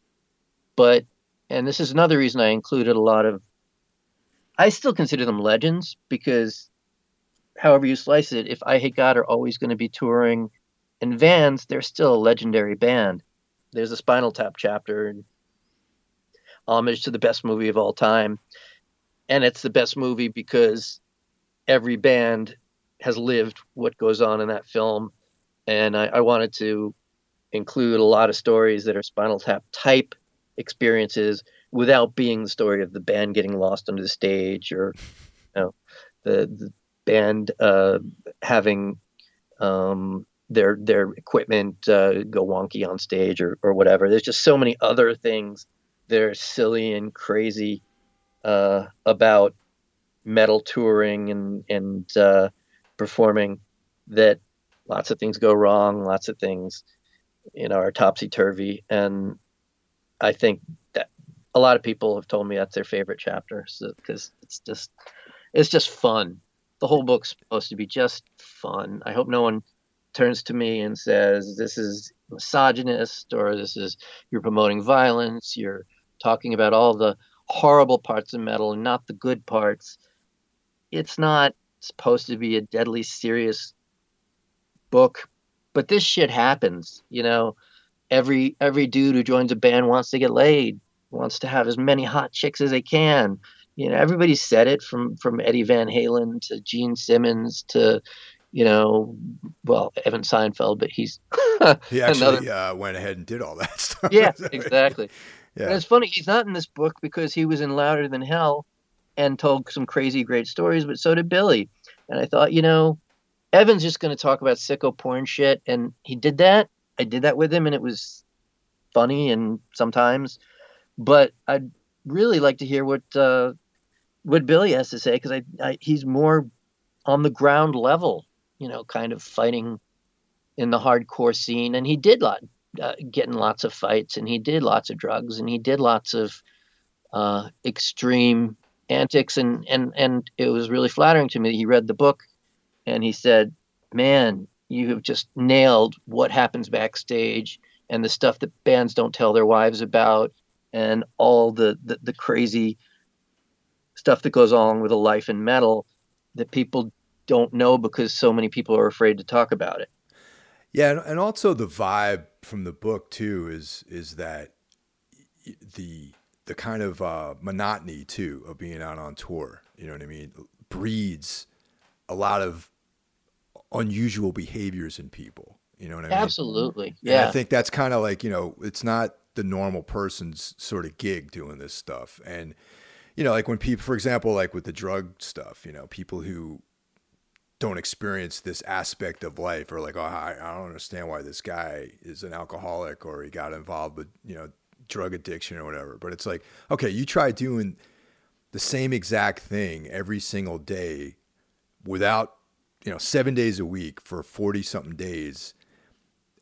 [SPEAKER 3] But and this is another reason I included a lot of. I still consider them legends because, however you slice it, if I Hate God are always going to be touring in vans, they're still a legendary band. There's a Spinal Tap chapter and homage to the best movie of all time, and it's the best movie because every band has lived what goes on in that film, and I, I wanted to include a lot of stories that are Spinal Tap type experiences without being the story of the band getting lost under the stage or you know the, the band uh, having um, their their equipment uh, go wonky on stage or, or whatever. There's just so many other things that are silly and crazy uh, about metal touring and and uh, performing that lots of things go wrong, lots of things you know are topsy turvy, and I think a lot of people have told me that's their favorite chapter because so, it's just it's just fun. The whole book's supposed to be just fun. I hope no one turns to me and says, This is misogynist, or this is you're promoting violence, you're talking about all the horrible parts of metal and not the good parts. It's not supposed to be a deadly serious book, but this shit happens, you know. Every every dude who joins a band wants to get laid, wants to have as many hot chicks as they can. You know, everybody said it from from Eddie Van Halen to Gene Simmons to you know, well, Evan Seinfeld, but he's
[SPEAKER 2] he actually another... uh, went ahead and did all that stuff.
[SPEAKER 3] Yeah, exactly. yeah. And it's funny he's not in this book because he was in Louder Than Hell and told some crazy great stories, but so did Billy. And I thought, you know, Evan's just going to talk about sicko porn shit, and he did that. I did that with him, and it was funny and sometimes, but I'd really like to hear what uh, what Billy has to say because I, I he's more on the ground level you know, kind of fighting in the hardcore scene. And he did lot, uh, getting lots of fights, and he did lots of drugs, and he did lots of uh, extreme antics. And and and it was really flattering to me. He read the book, and he said, "Man, you have just nailed what happens backstage." And the stuff that bands don't tell their wives about, and all the, the, the crazy stuff that goes on with a life in metal that people don't know because so many people are afraid to talk about it.
[SPEAKER 2] Yeah, and also the vibe from the book too is is that the the kind of uh, monotony too of being out on tour. You know what I mean? Breeds a lot of unusual behaviors in people. You know what I mean?
[SPEAKER 3] Absolutely. Yeah.
[SPEAKER 2] And I think that's kind of like you know it's not the normal person's sort of gig doing this stuff. And you know like when people for example like with the drug stuff you know people who don't experience this aspect of life or like oh I, I don't understand why this guy is an alcoholic or he got involved with you know drug addiction or whatever. But it's like okay you try doing the same exact thing every single day without you know 7 days a week for 40 something days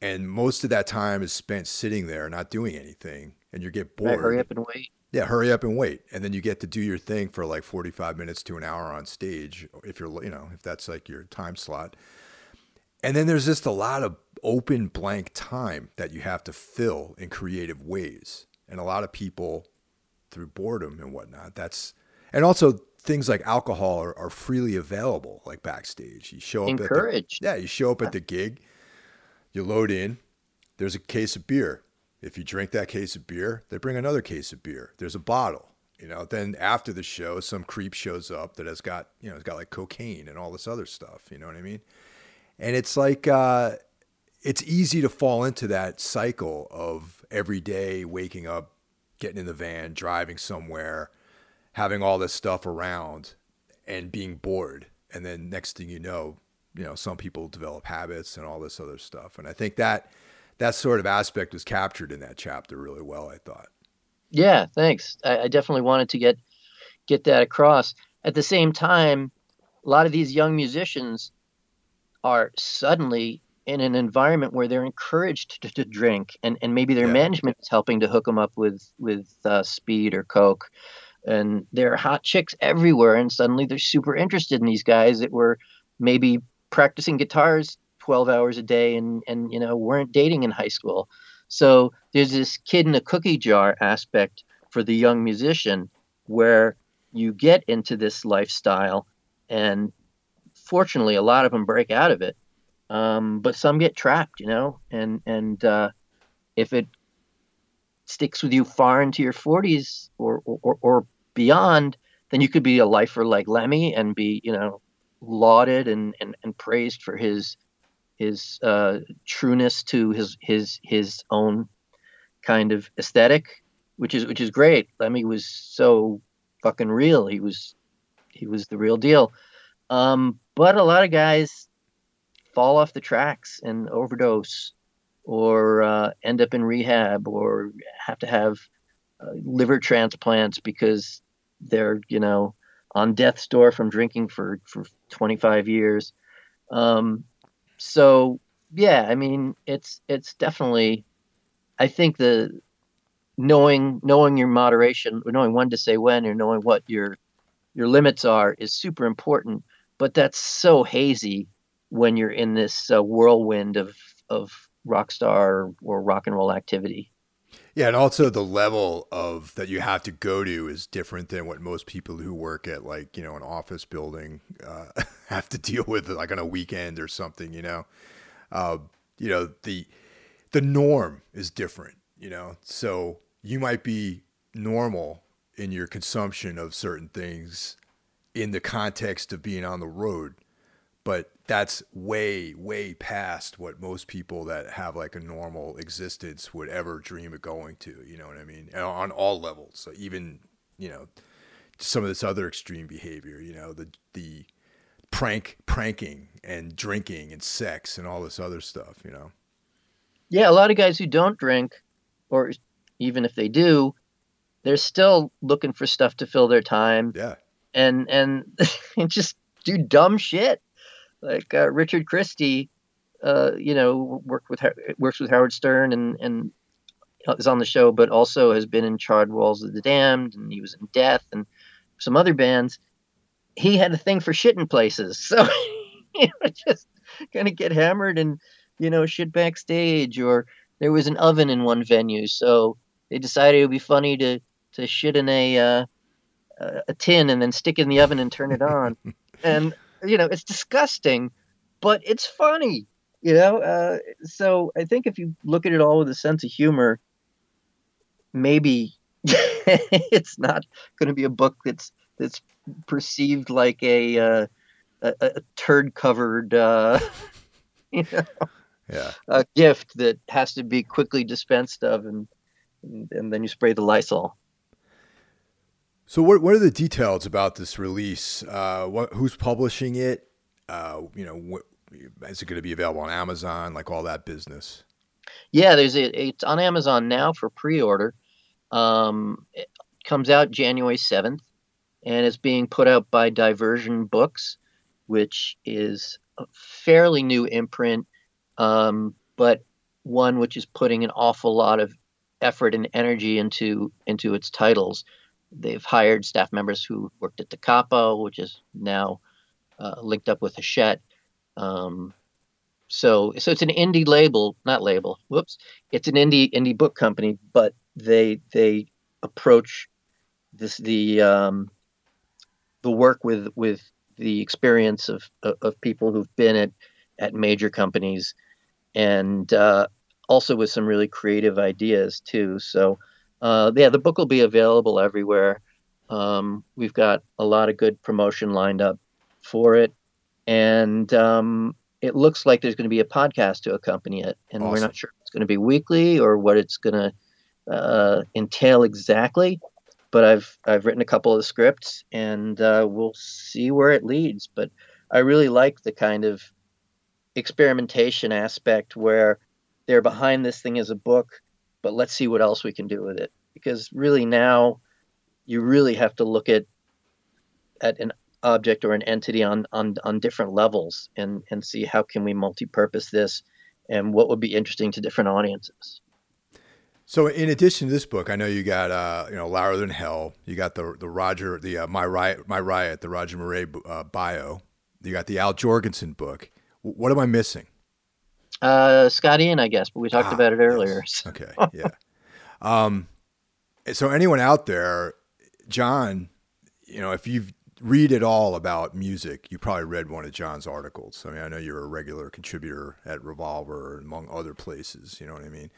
[SPEAKER 2] and most of that time is spent sitting there not doing anything and you get bored
[SPEAKER 3] right, hurry up and wait
[SPEAKER 2] yeah, hurry up and wait. And then you get to do your thing for like 45 minutes to an hour on stage if you're, you know, if that's like your time slot. And then there's just a lot of open blank time that you have to fill in creative ways. And a lot of people through boredom and whatnot. That's and also things like alcohol are, are freely available, like backstage. You show up
[SPEAKER 3] encouraged.
[SPEAKER 2] At the, yeah, you show up at the gig, you load in. There's a case of beer. If you drink that case of beer, they bring another case of beer. There's a bottle. You know, then after the show, some creep shows up that has got you know has got like cocaine and all this other stuff. You know what I mean? And it's like uh, it's easy to fall into that cycle of every day waking up, getting in the van, driving somewhere, having all this stuff around, and being bored. And then next thing you know, you know, some people develop habits and all this other stuff. And I think that that sort of aspect was captured in that chapter really well. I thought.
[SPEAKER 3] Yeah, thanks. I, I definitely wanted to get get that across. At the same time, a lot of these young musicians are suddenly in an environment where they're encouraged to, to drink, and, and maybe their yeah. management is helping to hook them up with with uh, speed or coke, and there are hot chicks everywhere, and suddenly they're super interested in these guys that were maybe practicing guitars 12 hours a day and and you know weren't dating in high school. So there's this kid in a cookie jar aspect for the young musician where you get into this lifestyle and fortunately a lot of them break out of it. Um, but some get trapped you know and and uh, if it sticks with you far into your 40s or, or, or beyond then you could be a lifer like lemmy and be you know lauded and, and, and praised for his his uh, trueness to his his his own kind of aesthetic, which is which is great. Lemmy was so fucking real. He was he was the real deal. Um, but a lot of guys fall off the tracks and overdose, or uh, end up in rehab, or have to have uh, liver transplants because they're you know on death's door from drinking for for 25 years. Um, so yeah, I mean, it's it's definitely. I think the knowing knowing your moderation, or knowing when to say when, or knowing what your your limits are is super important. But that's so hazy when you're in this uh, whirlwind of of rock star or rock and roll activity.
[SPEAKER 2] Yeah, and also the level of that you have to go to is different than what most people who work at like you know an office building uh, have to deal with, like on a weekend or something. You know, uh, you know the the norm is different. You know, so you might be normal in your consumption of certain things in the context of being on the road, but that's way way past what most people that have like a normal existence would ever dream of going to you know what i mean? On all levels. So even you know some of this other extreme behavior you know the the prank pranking and drinking and sex and all this other stuff you know?
[SPEAKER 3] Yeah a lot of guys who don't drink or even if they do they're still looking for stuff to fill their time.
[SPEAKER 2] Yeah.
[SPEAKER 3] And and and just do dumb shit like uh, Richard Christie, uh, you know, worked with works with Howard Stern and and is on the show, but also has been in Charred Walls of the Damned, and he was in Death and some other bands. He had a thing for shitting places, so you know, just kind of get hammered and you know shit backstage. Or there was an oven in one venue, so they decided it would be funny to to shit in a uh, a tin and then stick it in the oven and turn it on. and you know, it's disgusting, but it's funny. You know, uh, so I think if you look at it all with a sense of humor, maybe it's not going to be a book that's that's perceived like a uh, a, a turd covered uh, you know
[SPEAKER 2] yeah.
[SPEAKER 3] a gift that has to be quickly dispensed of and and, and then you spray the Lysol.
[SPEAKER 2] So what what are the details about this release? Uh, what who's publishing it? Uh, you know, what, is it going to be available on Amazon? Like all that business?
[SPEAKER 3] Yeah, there's a, it's on Amazon now for pre-order. Um, it comes out January seventh, and it's being put out by Diversion Books, which is a fairly new imprint, um, but one which is putting an awful lot of effort and energy into into its titles. They've hired staff members who worked at Da Capo, which is now uh, linked up with Hachette. Um, so, so it's an indie label, not label. Whoops, it's an indie indie book company, but they they approach this the um, the work with with the experience of of people who've been at at major companies, and uh, also with some really creative ideas too. So uh, yeah, the book will be available everywhere. Um, we've got a lot of good promotion lined up for it, and um, it looks like there's going to be a podcast to accompany it, and awesome. we're not sure if it's going to be weekly or what it's going to uh, entail exactly. But I've I've written a couple of scripts, and uh, we'll see where it leads. But I really like the kind of experimentation aspect where they're behind this thing as a book, but let's see what else we can do with it. Because really now, you really have to look at at an object or an entity on on on different levels and and see how can we multi-purpose this and what would be interesting to different audiences.
[SPEAKER 2] So, in addition to this book, I know you got uh, you know louder than hell. You got the the Roger the uh, my riot my riot the Roger Miret uh, bio. You got the Al Jourgensen book. What am I missing?
[SPEAKER 3] Uh, Scott Ian, I guess, but we talked ah, about it earlier.
[SPEAKER 2] Yes. Okay, yeah. um, so anyone out there, John, you know, if you've read at all about music, you probably read one of John's articles. I mean, I know you're a regular contributor at Revolver, and among other places. You know what I mean?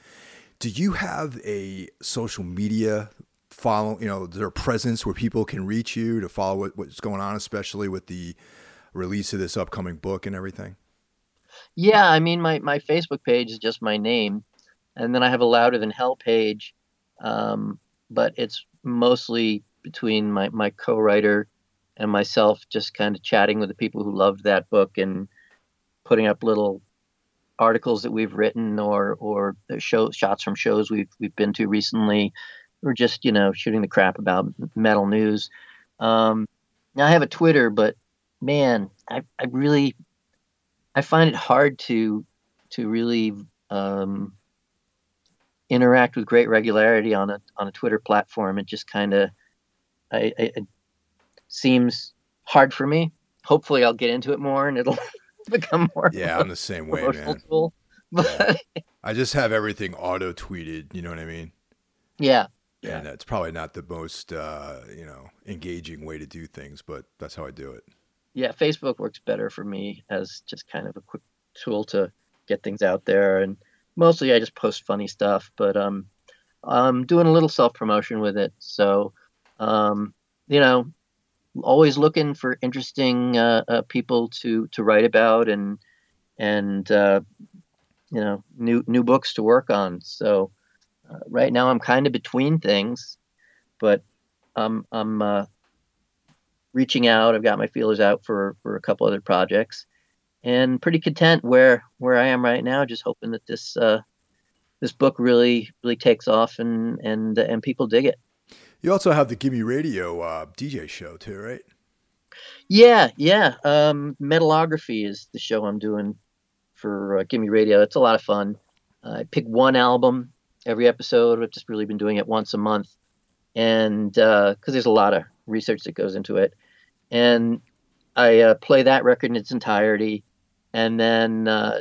[SPEAKER 2] do you have a social media follow you know their presence where people can reach you to follow what, what's going on especially with the release of this upcoming book and everything
[SPEAKER 3] yeah i mean my, my facebook page is just my name and then i have a louder than hell page um, but it's mostly between my, my co-writer and myself just kind of chatting with the people who loved that book and putting up little articles that we've written or or show shots from shows we've we've been to recently, or just you know shooting the crap about metal news. Um, now I have a Twitter, but man, I I really I find it hard to to really um, interact with great regularity on a on a Twitter platform. It just kind of I, I, it seems hard for me. Hopefully, I'll get into it more and it'll become more.
[SPEAKER 2] Yeah, I'm the same way, man. Tool. But yeah. I just have everything auto tweeted. You know what I mean?
[SPEAKER 3] Yeah.
[SPEAKER 2] Yeah. And it's probably not the most, uh, you know, engaging way to do things, but that's how I do it.
[SPEAKER 3] Yeah, Facebook works better for me as just kind of a quick tool to get things out there, and mostly I just post funny stuff. But um, I'm doing a little self promotion with it, so um, you know, always looking for interesting uh, uh, people to to write about and and uh, you know new new books to work on. So uh, right now I'm kind of between things, but I'm I'm uh, reaching out. I've got my feelers out for for a couple other projects, and pretty content where where I am right now. Just hoping that this uh, this book really really takes off and and and people dig it.
[SPEAKER 2] You also have the Gimme Radio uh, DJ show too, right?
[SPEAKER 3] Yeah, yeah. Um, Metalography is the show I'm doing for uh, Gimme Radio. It's a lot of fun. Uh, I pick one album every episode. I've just really been doing it once a month, and because uh, there's a lot of research that goes into it, and I uh, play that record in its entirety, and then uh,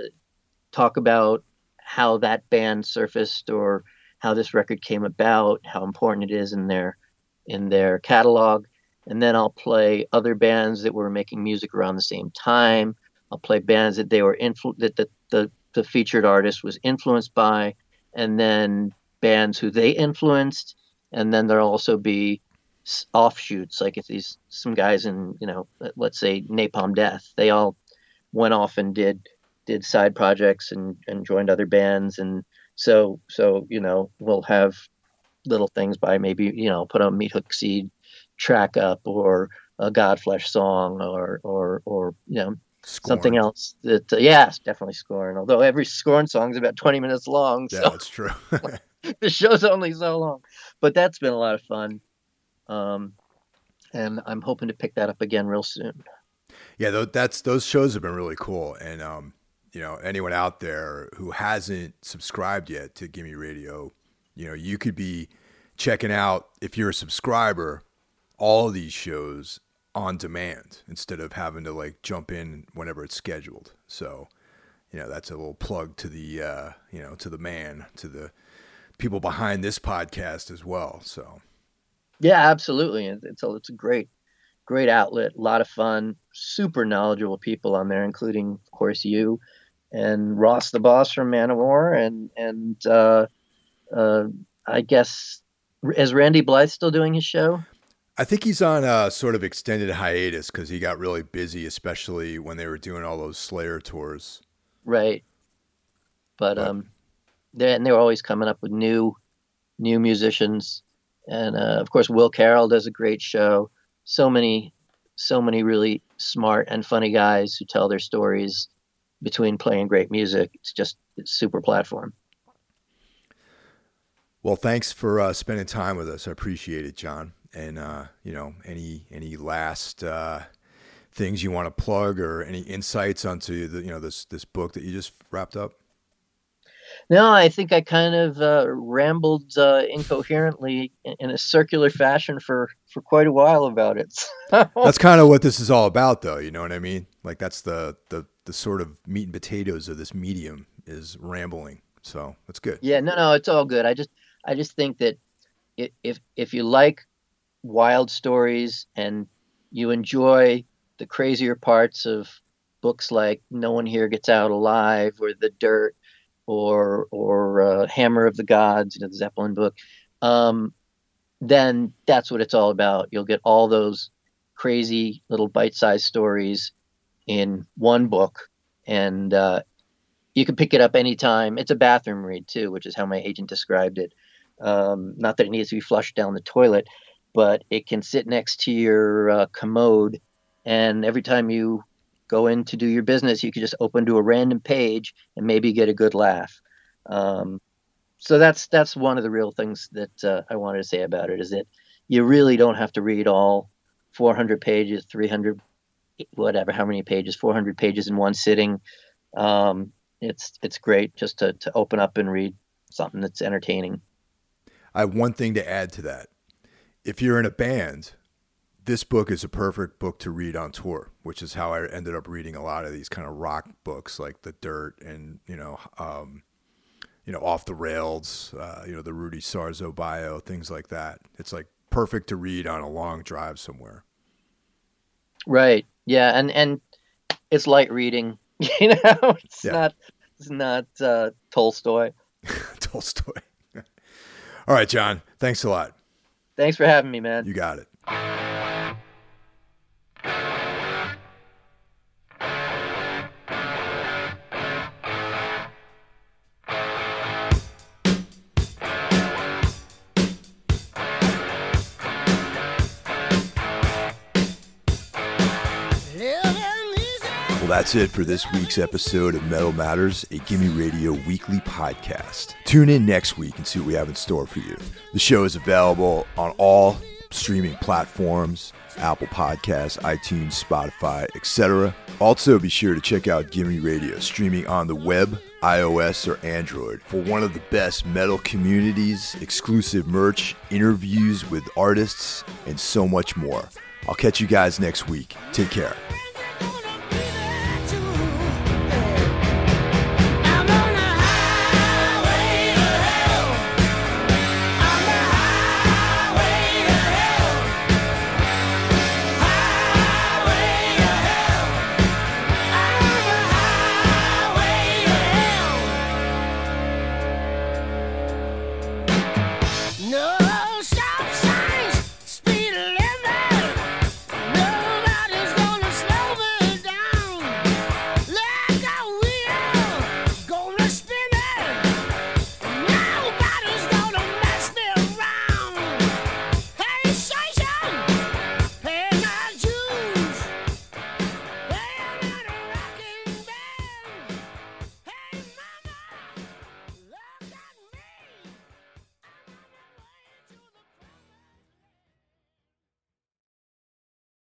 [SPEAKER 3] talk about how that band surfaced or how this record came about, how important it is in their in their catalog, and then I'll play other bands that were making music around the same time. I'll play bands that they were influ- that the, the the featured artist was influenced by, and then bands who they influenced, and then there'll also be offshoots like if these some guys in you know let's say Napalm Death, they all went off and did did side projects and and joined other bands. And so so you know we'll have little things by maybe you know put a Meathook Seed track up or a Godflesh song or or or you know Scorn. something else that uh, yeah definitely Scorn although every Scorn song is about 20 minutes long
[SPEAKER 2] yeah so that's true.
[SPEAKER 3] the show's only so long. But that's been a lot of fun um and I'm hoping to pick that up again real soon
[SPEAKER 2] yeah that's those shows have been really cool and um you know anyone out there who hasn't subscribed yet to Gimme Radio, you know you could be checking out if you're a subscriber all these shows on demand instead of having to like jump in whenever it's scheduled. So, you know, that's a little plug to the uh, you know, to the man, to the people behind this podcast as well. So
[SPEAKER 3] Yeah, absolutely. It's a, it's a great, great outlet. A lot of fun. Super knowledgeable people on there, including, of course, you and Ross the Boss from Manowar, and and uh, uh, I guess is Randy Blythe still doing his show?
[SPEAKER 2] I think he's on a sort of extended hiatus because he got really busy, especially when they were doing all those Slayer tours.
[SPEAKER 3] Right. But, but um, they and they were always coming up with new, new musicians, and uh, of course Will Carroll does a great show. So many, so many really smart and funny guys who tell their stories between playing great music. It's just it's super platform.
[SPEAKER 2] Well, thanks for uh, spending time with us. I appreciate it, John. And uh, you know, any any last uh, things you want to plug or any insights onto the you know this this book that you just wrapped up?
[SPEAKER 3] No, I think I kind of uh, rambled uh, incoherently in a circular fashion for for quite a while about it.
[SPEAKER 2] that's kind of what this is all about, though. You know what I mean? Like that's the the the sort of meat and potatoes of this medium is rambling. So that's good.
[SPEAKER 3] Yeah, no, no, it's all good. I just I just think that if if you like wild stories and you enjoy the crazier parts of books like No One Here Gets Out Alive or The Dirt or or uh, Hammer of the Gods, you know, the Zeppelin book, um, then that's what it's all about. You'll get all those crazy little bite-sized stories in one book, and uh, you can pick it up anytime. It's a bathroom read too, which is how my agent described it. Um, not that it needs to be flushed down the toilet, but it can sit next to your uh, commode, and every time you go in to do your business, you can just open to a random page and maybe get a good laugh. Um, so that's that's one of the real things that uh, I wanted to say about it is that you really don't have to read all 400 pages, 300, whatever, how many pages, 400 pages in one sitting. Um, it's it's great just to to open up and read something that's entertaining.
[SPEAKER 2] I have one thing to add to that. If you're in a band, this book is a perfect book to read on tour, which is how I ended up reading a lot of these kind of rock books like The Dirt and, you know, um, you know, Off the Rails, uh, you know, the Rudy Sarzo bio, things like that. It's like perfect to read on a long drive somewhere.
[SPEAKER 3] Right. Yeah, and and it's light reading. You know, it's yeah. not it's not uh, Tolstoy.
[SPEAKER 2] Tolstoy. All right, John. Thanks a lot.
[SPEAKER 3] Thanks for having me, man.
[SPEAKER 2] You got it. That's it for this week's episode of Metal Matters, a Gimme Radio weekly podcast. Tune in next week and see what we have in store for you. The show is available on all streaming platforms Apple Podcasts, iTunes, Spotify, etc. Also, be sure to check out Gimme Radio streaming on the web, iOS, or Android for one of the best metal communities, exclusive merch, interviews with artists, and so much more. I'll catch you guys next week. Take care.